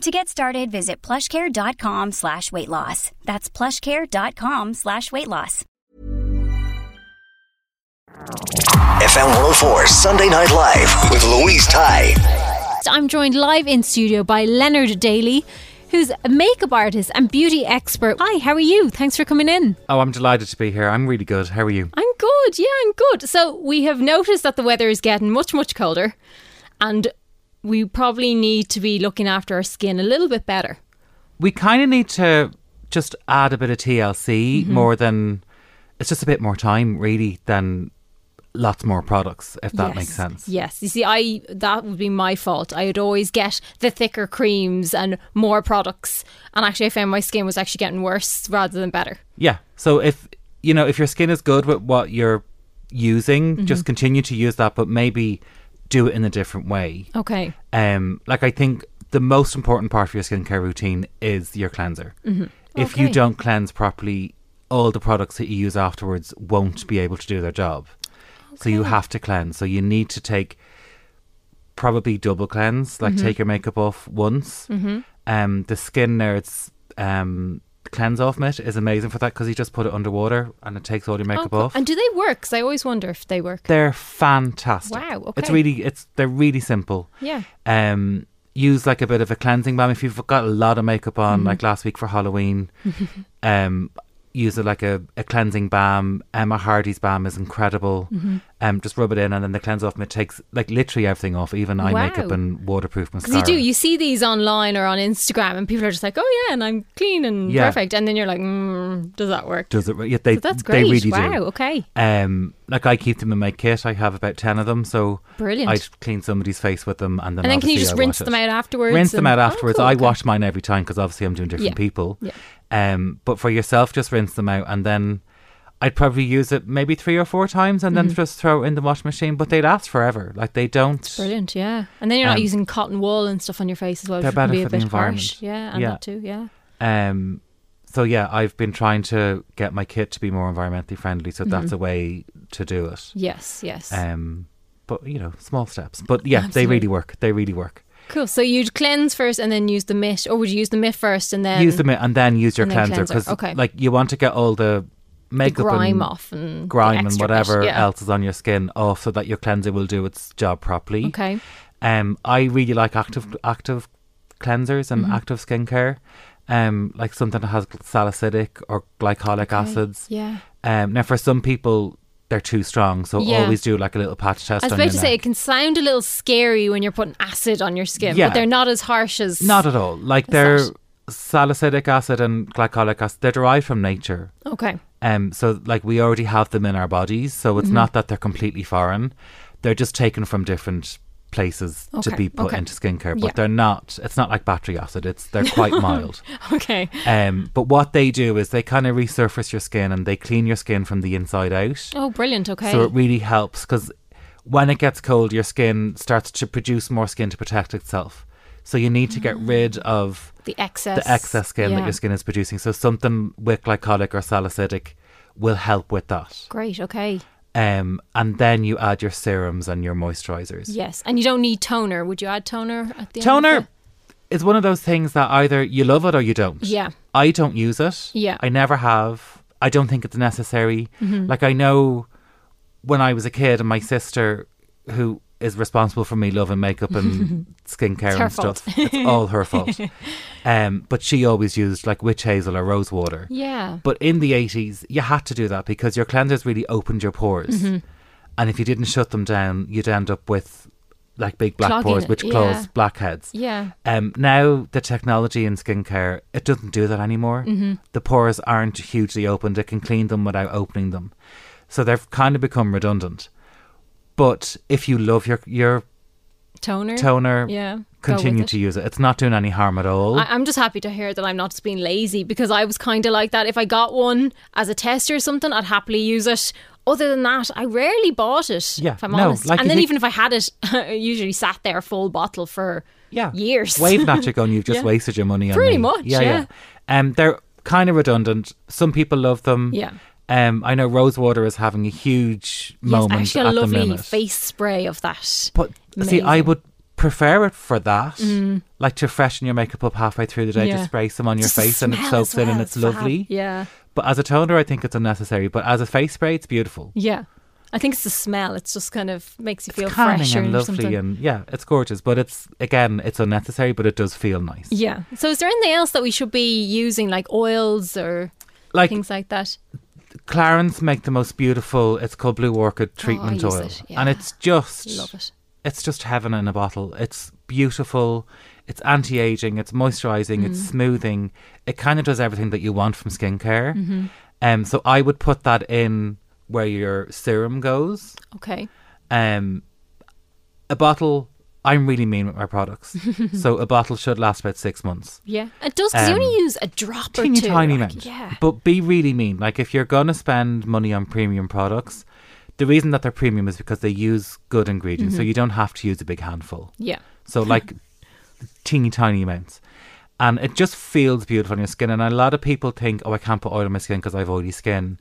To get started, visit plushcare.com slash weight loss. That's plushcare.com slash weight loss. FM 104 Sunday Night Live with Louise Ty. I'm joined live in studio by Leonard Daly, who's a makeup artist and beauty expert. Hi, how are you? Thanks for coming in. Oh, I'm delighted to be here. I'm really good. How are you? I'm good, yeah, I'm good. So, we have noticed that the weather is getting much, much colder, and we probably need to be looking after our skin a little bit better. We kind of need to just add a bit of TLC Mm-hmm. more than it's just a bit more time, really, than lots more products, if that Yes, makes sense. Yes. You see, I that would be my fault. I'd always get the thicker creams and more products, and actually, I found my skin was actually getting worse rather than better. Yeah. So if you know if your skin is good with what you're using, Mm-hmm. just continue to use that, but maybe do it in a different way. Okay. Um, like I think the most important part of your skincare routine is your cleanser. If you don't cleanse properly, all the products that you use afterwards won't be able to do their job. So you have to cleanse. So you need to take probably double cleanse, like take your makeup off once. Mm-hmm. Um, the Skin Nerds um, cleanse off mitt is amazing for that because you just put it underwater and it takes all your makeup Oh, cool. off. And do they work? Because I always wonder if they work. They're fantastic. Wow, Okay. It's really it's they're really simple. Yeah. Um use like a bit of a cleansing balm if you've got a lot of makeup on Mm-hmm. like last week for Halloween. um use it like a, a cleansing balm. Emma Hardie's balm is incredible. Mm-hmm. Um just rub it in and then the cleanse off and it takes like literally everything off, even eye makeup Wow. and waterproof Because mascara. you do, you see these online or on Instagram, and people are just like, "Oh yeah, and I'm clean and Yeah. perfect," and then you're like, mm, "Does that work?" does it yeah, they, So that's they great. really wow. do. Okay. Um, like I keep them in my kit. I have about ten of them, so Brilliant. I clean somebody's face with them, and then And then can you just I rinse them out afterwards? Rinse them out Oh, afterwards. cool, I okay. wash mine every time because obviously I'm doing different Yeah. people. Yeah. Um, but for yourself, just rinse them out, and then I'd probably use it maybe three or four times, and then just throw it in the washing machine. But they last forever. Like they don't. Brilliant, yeah. And then you're not Um, using cotton wool and stuff on your face as well. they're better be a for the bit environment. harsh. Yeah, and Yeah. that too, yeah. Um, so yeah, I've been trying to get my kit to be more environmentally friendly. So Mm-hmm. that's a way to do it. Yes, yes. Um, but you know, small steps. But yeah, they really work. They really work. Cool. So you'd cleanse first and then use the mitt, or would you use the mitt first and then use the mitt and then use your and then cleanser because okay. like you want to get all the the makeup grime and off and grime and extra bit, whatever yeah. else is on your skin off so that your cleanser will do its job properly. Okay. Um, I really like active active cleansers Mm-hmm. and active skincare. Um, like something that has salicylic or glycolic acids. Yeah. Um, now for some people they're too strong, so Yeah. always do like a little patch test. I was about to say it can sound a little scary when you're putting acid on your skin, Yeah. but they're not as harsh as not at all. Like they're that? salicylic acid and glycolic acid. They're derived from nature. Okay. Um, so like we already have them in our bodies, so Mm-hmm. it's not that they're completely foreign. They're just taken from different places to be put okay. into skincare, but Yeah. they're not. It's not like battery acid. It's they're quite mild. Okay. Um, but what they do is they kind of resurface your skin and they clean your skin from the inside out. Oh, brilliant. Okay. So it really helps because when it gets cold, your skin starts to produce more skin to protect itself. So you need to get rid of the excess. the excess skin that your skin is producing. So something with glycolic or salicylic will help with that. Great. Okay. Um, and then you add your serums and your moisturizers. Yes, and you don't need toner. Would you add toner at the end? Toner of is one of those things that either you love it or you don't. Yeah. I don't use it. Yeah. I never have. I don't think it's necessary. Mm-hmm. Like I know when I was a kid and my sister who is responsible for me loving makeup and skincare and stuff. fault. it's all her fault. Um, but she always used like witch hazel or rose water. Yeah. But in the 80s, you had to do that because your cleansers really opened your pores. Mm-hmm. And if you didn't shut them down, you'd end up with like big black Clogging pores, it, which yeah. blackheads. Yeah. Um, now the technology in skincare it doesn't do that anymore. Mm-hmm. The pores aren't hugely opened; it can clean them without opening them, so they've kind of become redundant. But if you love your your Toner. toner, Yeah. continue to it. use it. It's not doing any harm at all. I, I'm just happy to hear that I'm not just being lazy because I was kind of like that. If I got one as a tester or something, I'd happily use it. Other than that, I rarely bought it. Yeah, if I'm no, honest. like and then even if I had it, I usually sat there full bottle for yeah, years. Wave at on "You've just Yeah. wasted your money on Pretty me." much, Yeah, yeah. Um, they're kind of redundant. Some people love them. Yeah. Um, I know Rosewater is having a huge Yes, moment actually, a lovely face spray of that. But see, I would prefer it for that, like to freshen your makeup up halfway through the day, Mm. Yeah. to spray some on your Just face and it soaks as in and well, it's fab. lovely. Yeah, But as a toner, I think it's unnecessary. But as a face spray, it's beautiful. yeah. I think it's the smell. It's just kind of makes you feel it's calming fresher and lovely, something. and yeah, it's gorgeous. But it's again, it's unnecessary, but it does feel nice. yeah. So, is there anything else that we should be using, like oils or Like things like that? Clarins make the most beautiful. It's called Blue Orchid treatment use oil, it, and it's just Love it. it's just heaven in a bottle. It's beautiful. It's anti-aging. It's moisturizing. It's Mm. smoothing. It kind of does everything that you want from skincare. Mm-hmm. Um, so I would put that in where your serum goes. Okay. Um, a bottle. I'm really mean with my products, so a bottle should last about six months. Yeah, it does because you Um, only use a drop or Teeny two. tiny like, amount. Yeah. But be really mean. Like if you're gonna spend money on premium products, the reason that they're premium is because they use good ingredients, Mm-hmm. so you don't have to use a big handful. Yeah. So like teeny tiny amounts. And it just feels beautiful on your skin. And a lot of people think, oh, I can't put oil on my skin because I have oily skin.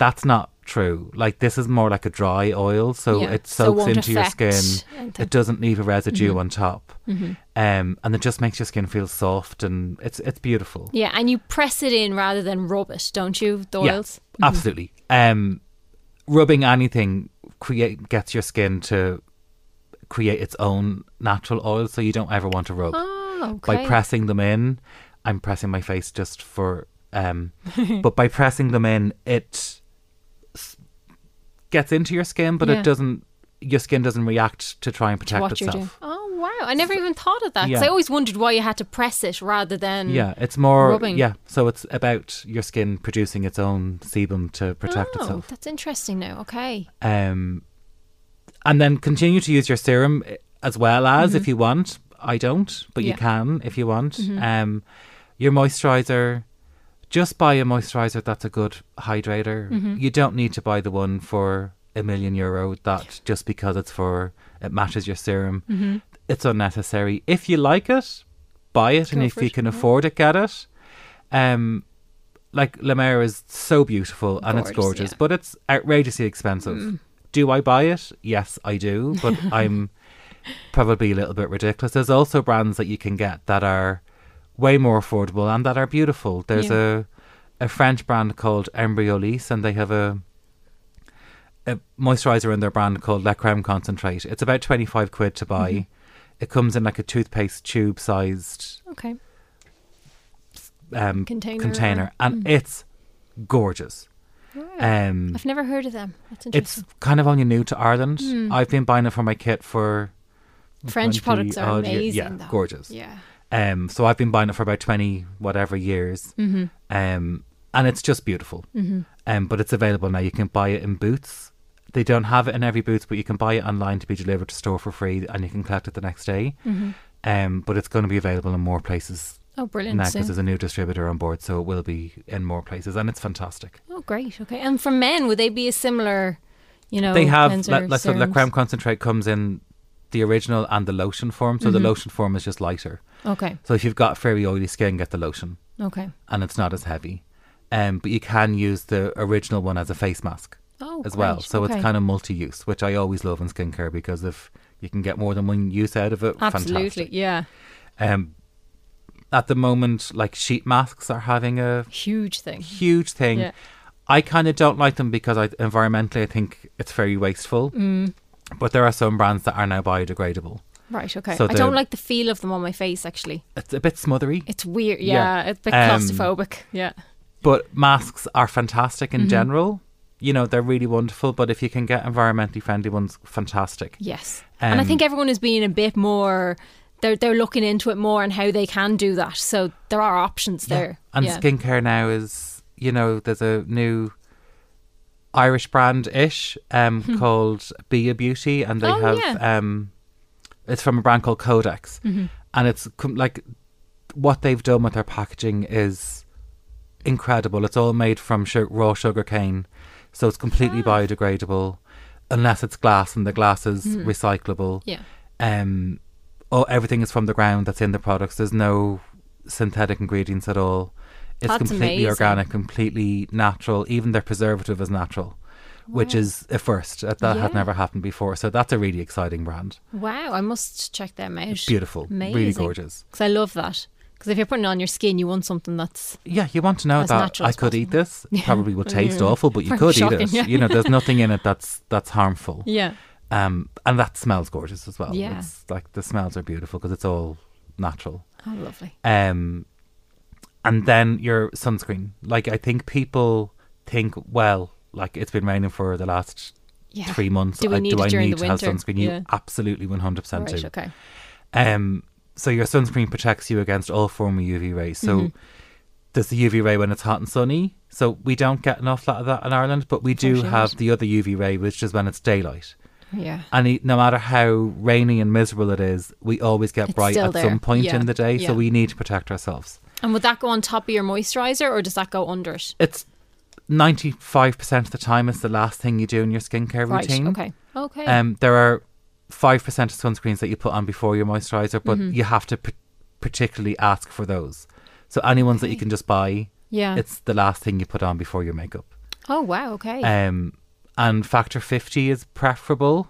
That's not true. Like this is more like a dry oil, so Yeah, it so it soaks won't into your skin. anything. It doesn't leave a residue Mm-hmm. on top, um, and it just makes your skin feel soft and it's it's beautiful. Yeah, and you press it in rather than rub it, don't you? The Yeah, oils. absolutely. Um, rubbing anything create gets your skin to create its own natural oil, so you don't ever want to rub. Oh, okay. By pressing them in, I'm pressing my face just for. Um, but by pressing them in, it gets into your skin, but Yeah. it doesn't. Your skin doesn't react to try and protect what you're doing. itself. Oh wow! I never even thought of that because Yeah. I always wondered why you had to press it rather than Yeah, it's more. rubbing. Yeah, so it's about your skin producing its own sebum to protect oh, itself. That's interesting. Now, okay. um, and then continue to use your serum eh, as well as if you want. I don't, but you Mm-hmm. Yeah. Mm-hmm. can if you want. Um, your moisturizer, just buy a moisturizer that's a good hydrator. Mm-hmm. You don't need to buy the one for a million euro. That just because it's for it matches your serum, Mm-hmm. it's unnecessary. If you like it, buy it, and if you can afford it, get it. Um, like La Mer is so beautiful and it's Gorgeous, yeah. Mm. but it's outrageously expensive. Do I buy it? Yes, I do, but I'm probably a little bit ridiculous. There's also brands that you can get that are way more affordable and that are beautiful. There's Yeah. a a French brand called Embryolisse and they have a a moisturizer in their brand called La Creme Concentrate. It's about 25 quid to buy. Mm-hmm. It comes in like a toothpaste tube sized Okay. um, Container. container and it's gorgeous. Um, I've never heard of them. That's it's kind of only new to Ireland. I've been buying it for my kit for French products are odd year- amazing. Yeah, though. gorgeous. Yeah. Um, so I've been buying it for about twenty whatever years. Mm-hmm. Um, and it's just beautiful. Um, but it's available now. You can buy it in Boots. They don't have it in every Boots, but you can buy it online to be delivered to store for free, and you can collect it the next day. Mm-hmm. Um, but it's going to be available in more places Oh, brilliant. now because there's a new distributor on board, so it will be in more places, and it's fantastic. Oh, great. Okay. And for men, would they be a similar, you know, they have cleanser, like, like so the serums? creme concentrate comes in the original and the lotion form. So Mm-hmm. the lotion form is just lighter. Okay. So if you've got very oily skin, get the lotion, Okay. and it's not as heavy. Um, but you can use the original one as a face mask Oh, as well. So Okay. it's kind of multi-use, which I always love in skincare because if you can get more than one use out of it, Absolutely. fantastic. Yeah. Um, at the moment, like sheet masks are having a Huge thing. huge thing. Yeah. I kind of don't like them because I environmentally I think it's very wasteful. Mm. But there are some brands that are now biodegradable. Right. Okay. So I don't like the feel of them on my face. Actually, It's a bit smothery, it's weird. Yeah. Yeah, it's a bit Um, claustrophobic. Yeah. but masks are fantastic Mm-hmm. in general. You know, they're really wonderful, but if you can get environmentally friendly ones, fantastic. Yes. and I Um, think everyone is being a bit more. They're they're looking into it more and how they can do that. So there are options there. And yeah. skincare now is, you know, there's a new Irish brand ish um, called Bia Beauty, and they Hmm. Oh, have yeah. Mm-hmm. um, it's from a brand called Codex, and it's com- like what they've done with their packaging is incredible. It's all made from su- raw sugar cane, so it's completely Ah. biodegradable, unless it's glass, and the glass is Mm-hmm. recyclable. Yeah. Um, oh, everything is from the ground that's in the products. There's no synthetic ingredients at all. It's That's completely amazing. organic, completely natural. Even their preservative is natural, which is a first. That had never happened before. So that's a really exciting brand. Wow, I must check them out. Beautiful, really gorgeous. Because I love that. Because if you're putting it on your skin, you want something that's Yeah, you want to know that I could eat this. Probably would taste awful, but you could eat shocking, it. yeah. You know, there's nothing in it that's that's harmful. yeah. Um, and that smells gorgeous as well. Yeah. It's like the smells are beautiful because it's all natural. Oh, lovely. Um, and then your sunscreen. Like I think people think, well, like it's been raining for the last Yeah. three months. Do I, need do I need to have winter? sunscreen? You absolutely one hundred percent do. Okay. Um, so your sunscreen protects you against all form of UV rays. So Mm-hmm. there's the UV ray when it's hot and sunny. So we don't get an awful lot of that in Ireland, but we do have the other UV ray, which is when it's daylight. Yeah. And no matter how rainy and miserable it is, we always get It's bright at there. some point Yeah. in the day. Yeah. So we need to protect ourselves. And would that go on top of your moisturizer, or does that go under it? It's 95% of the time it's the last thing you do in your skincare Right. routine. Okay. Okay. Um, there are 5% of sunscreens that you put on before your moisturizer, but Mm-hmm. you have to p- particularly ask for those. So any ones that you can just buy, yeah. it's the last thing you put on before your makeup. oh wow. Okay. Um, and factor 50 is preferable.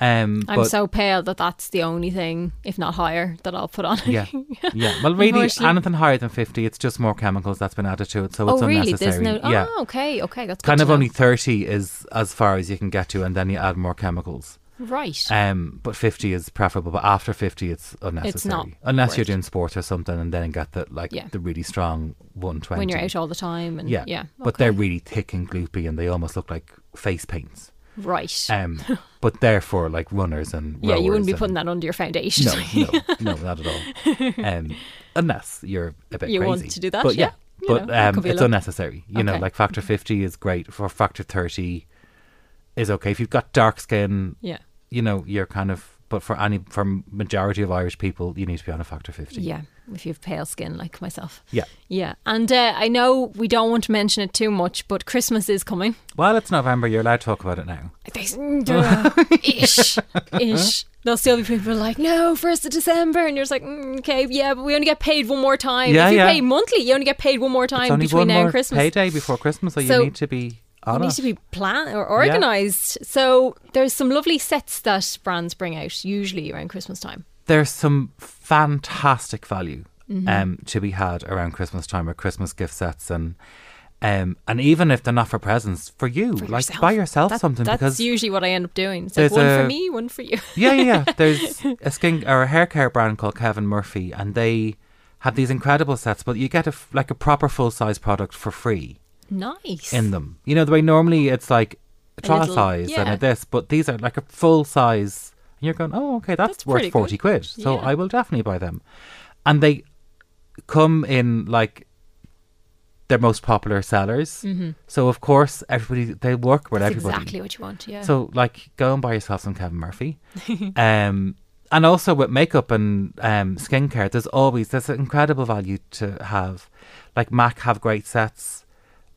Um, I'm but so pale that that's the only thing, if not higher, that I'll put on. yeah, yeah. Well, really, anything higher than 50, it's just more chemicals that's been added to it, so oh it's really? unnecessary. There's no. yeah. Oh, okay. Okay. That's kind of know. only 30 is as far as you can get to and then you add more chemicals right. um but 50 is preferable but after 50 it's unnecessary It's not unless you're doing sports or something and then get the like Yeah. the really strong 120 when you're out all the time, and yeah yeah. but they're really thick and gloopy and they almost look like face paints right. um but they're like runners and yeah, you wouldn't be putting that under your foundation. no no no not at all. Um unless you're a bit You want crazy. to do that, but yeah, yeah, but know, um could be a it's unnecessary you know like factor 50 is great for factor 30 is okay. If you've got dark skin yeah. you know you're kind of but for any for majority of irish people you need to be on a factor 50 Yeah, if you have pale skin like myself. yeah Yeah, and uh, I know we don't want to mention it too much, but Christmas is coming. well it's november you're allowed to talk about it now ish, ish. There'll still be people like, no, first of December, and you're just like, mm, okay, yeah, but we only get paid one more time. Yeah, if you yeah. pay monthly, you only get paid one more it's time only between one now and Christmas. payday before christmas so, So you need to be You on need to be planned or organised. So there's some lovely sets that brands bring out usually around Christmas time. there's some fantastic value Mm-hmm. um, to be had around Christmas time or Christmas gift sets and um, and even if they're not for presents for you, For like yourself. buy yourself That- something That's because usually what I end up doing. It's like one for me, one for you. yeah, yeah, yeah. There's a skin or a hair care brand called Kevin Murphy, and they have these incredible sets, but you get a like a proper full size product for free nice. in them. You know, the way normally it's like a A trial little- size and a this, but these are like a full size. And you're going, oh, okay, that's, That's worth forty good. quid, so Yeah. I will definitely buy them. And they come in like their most popular sellers. So of course, everybody they work with Mm-hmm. That's everybody. exactly what you want. Yeah. So like go and buy yourself some Kevin Murphy. um and also with makeup and um skincare, there's always there's an incredible value to have. Like Mac have great sets.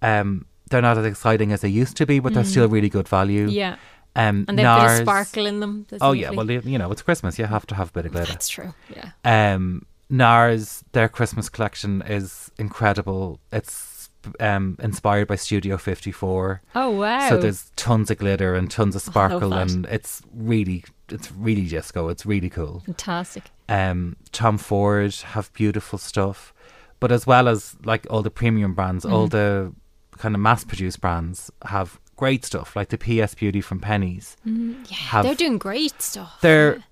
Um they're not as exciting as they used to be, but they're still really good value. Mm. yeah. Um And they have a bit of sparkle in them. That's Oh yeah, well you know, it's Christmas, you have to have a bit of glitter. That's true. Yeah. Um, NARS, their Christmas collection is incredible. It's um, inspired by Studio 54. Oh wow. So there's tons of glitter and tons of sparkle, that. and it's really, it's really disco. It's really cool. fantastic. Um, Tom Ford have beautiful stuff, but as well as like all the premium brands, all Mm-hmm. the kind of mass-produced brands have great stuff like the PS Beauty from Penneys. Yeah, have- they're doing great stuff. They're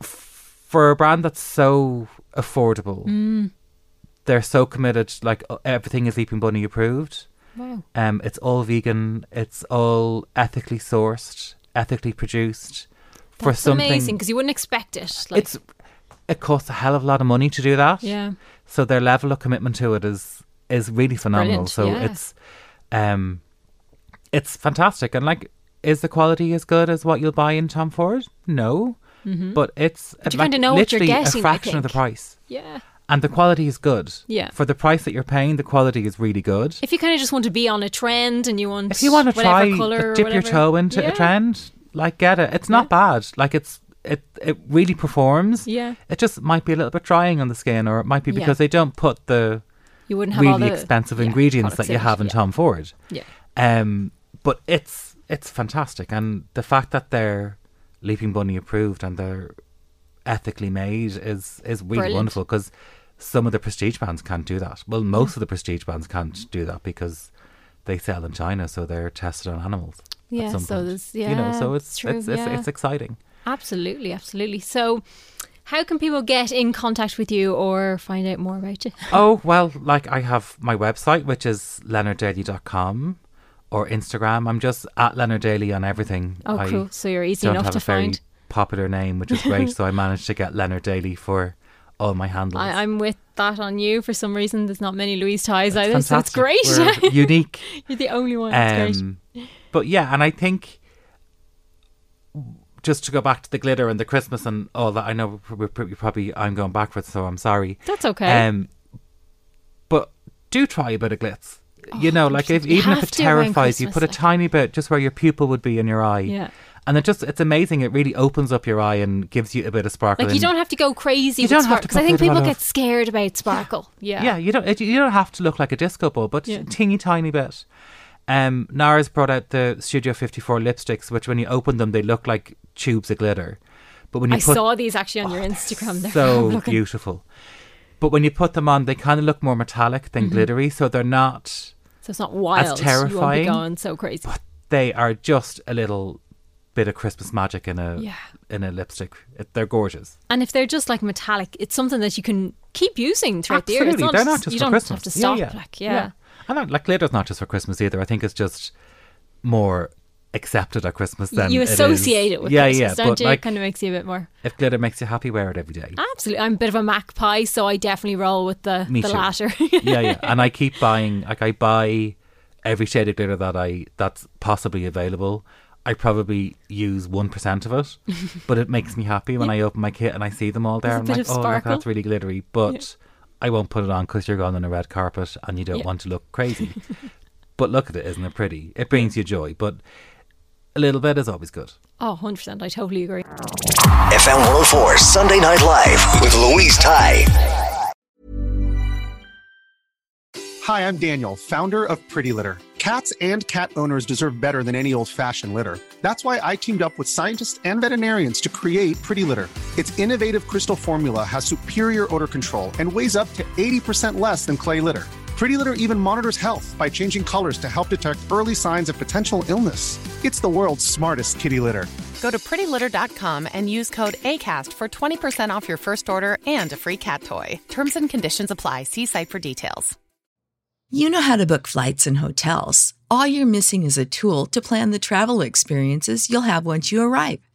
f- for a brand that's so affordable. Mm. They're so committed. Like uh, everything is Leaping Bunny approved. Wow. Um, it's all vegan. It's all ethically sourced, ethically produced. for something, amazing because you wouldn't expect it. Like, it's it costs a hell of a lot of money to do that. yeah, So their level of commitment to it is is really phenomenal. Brilliant, so yeah. it's um it's fantastic and like is the quality as good as what you'll buy in Tom Ford? No. But it's Mm-hmm. you like kinda know what you're literally getting, a fraction of the price. yeah. And the quality is good. Yeah. For the price that you're paying, the quality is really good. If you kind of just want to be on a trend and you want, If you want to try color, like, or dip your toe into yeah. a trend, like get it. It's not bad. Like it's it it really performs. Yeah. It just might be a little bit drying on the skin, or it might be Yeah. because they don't put the you wouldn't have all really the expensive yeah, ingredients that you have in yeah. Tom Ford. Yeah. Um, but it's it's fantastic, and the fact that they're Leaping Bunny approved and they're ethically made is is really Brilliant. wonderful because some of the prestige brands can't do that. Well, most of the prestige brands can't do that because they sell in China, so they're tested on animals. Yeah, so point. there's- you know, yeah, so it's it's true, it's it's, yeah. it's exciting. Absolutely, absolutely. So, how can people get in contact with you or find out more about you? Oh, well, like I have my website, which is leonarddaly.com or Instagram. I'm just at Leonard Daly on everything. Oh, I cool. So you're easy enough have to a very find. popular name, which is great. so I managed to get Leonard Daly for all my handles. I, I'm with that on you for some reason. There's not many Louise ties either, It's so it's great. We're unique. You're the only one. Um, but yeah, and I think just to go back to the glitter and the Christmas and all that. I know we're probably, probably I'm going backwards, so I'm sorry. That's okay. Um, but do try a bit of glitz. You know, like if, even if it terrifies you, put a like- tiny bit just where your pupil would be in your eye. Yeah. And it just, it's amazing. It really opens up your eye and gives you a bit of sparkle. Like you don't have to go crazy. You with don't have to because I think people get scared about sparkle. Yeah. Yeah, you don't. it- You don't have to look like a disco ball, but Yeah. teeny tiny bit. Um, NARS brought out the Studio 54 lipsticks, which when you open them, they look like tubes of glitter. But when you I put saw these actually on your oh, Instagram. they're so beautiful. But when you put them on, they kind of look more metallic than mm-hmm. glittery, so they're not. So it's not wild. You won't terrifying. be going so crazy. But they are just a little bit of Christmas magic in a Yeah. in a lipstick. It, they're gorgeous. And if they're just like metallic, it's something that you can keep using throughout the year. Absolutely, It's they're not just you for don't Christmas. have to Yeah, stop. yeah, Like, yeah. And like, like glitter's not just for Christmas either. I think it's just more accepted at Christmas then. you it associate it with yeah, Christmas, yeah. don't but you? like, it kind of makes you a bit more. if glitter makes you happy, wear it every day. Absolutely, I'm a bit of a magpie, so I definitely roll with the Me the too. latter. yeah, yeah. And I keep buying. Like I buy every shade of glitter that I that's possibly available. I probably use one percent of it, but it makes me happy when I open my kit and I see them all there. There's I'm like, oh, look, sparkle." that's really glittery. But I won't put it on because you're going on a red carpet and you don't Yeah. want to look crazy. but look at it, isn't it pretty? It brings you joy, but a little bit is always good. oh, 100 percent. I totally agree. FM 104 Sunday Night Live with Louise Ty. Hi, I'm Daniel, founder of Pretty Litter. Cats and cat owners deserve better than any old fashioned litter. That's why I teamed up with scientists and veterinarians to create Pretty Litter. Its innovative crystal formula has superior odor control and weighs up to 80% less than clay litter. Pretty Litter even monitors health by changing colors to help detect early signs of potential illness. It's the world's smartest kitty litter. Go to prettylitter.com and use code ACAST for 20% off your first order and a free cat toy. Terms and conditions apply. See site for details. You know how to book flights and hotels. All you're missing is a tool to plan the travel experiences you'll have once you arrive.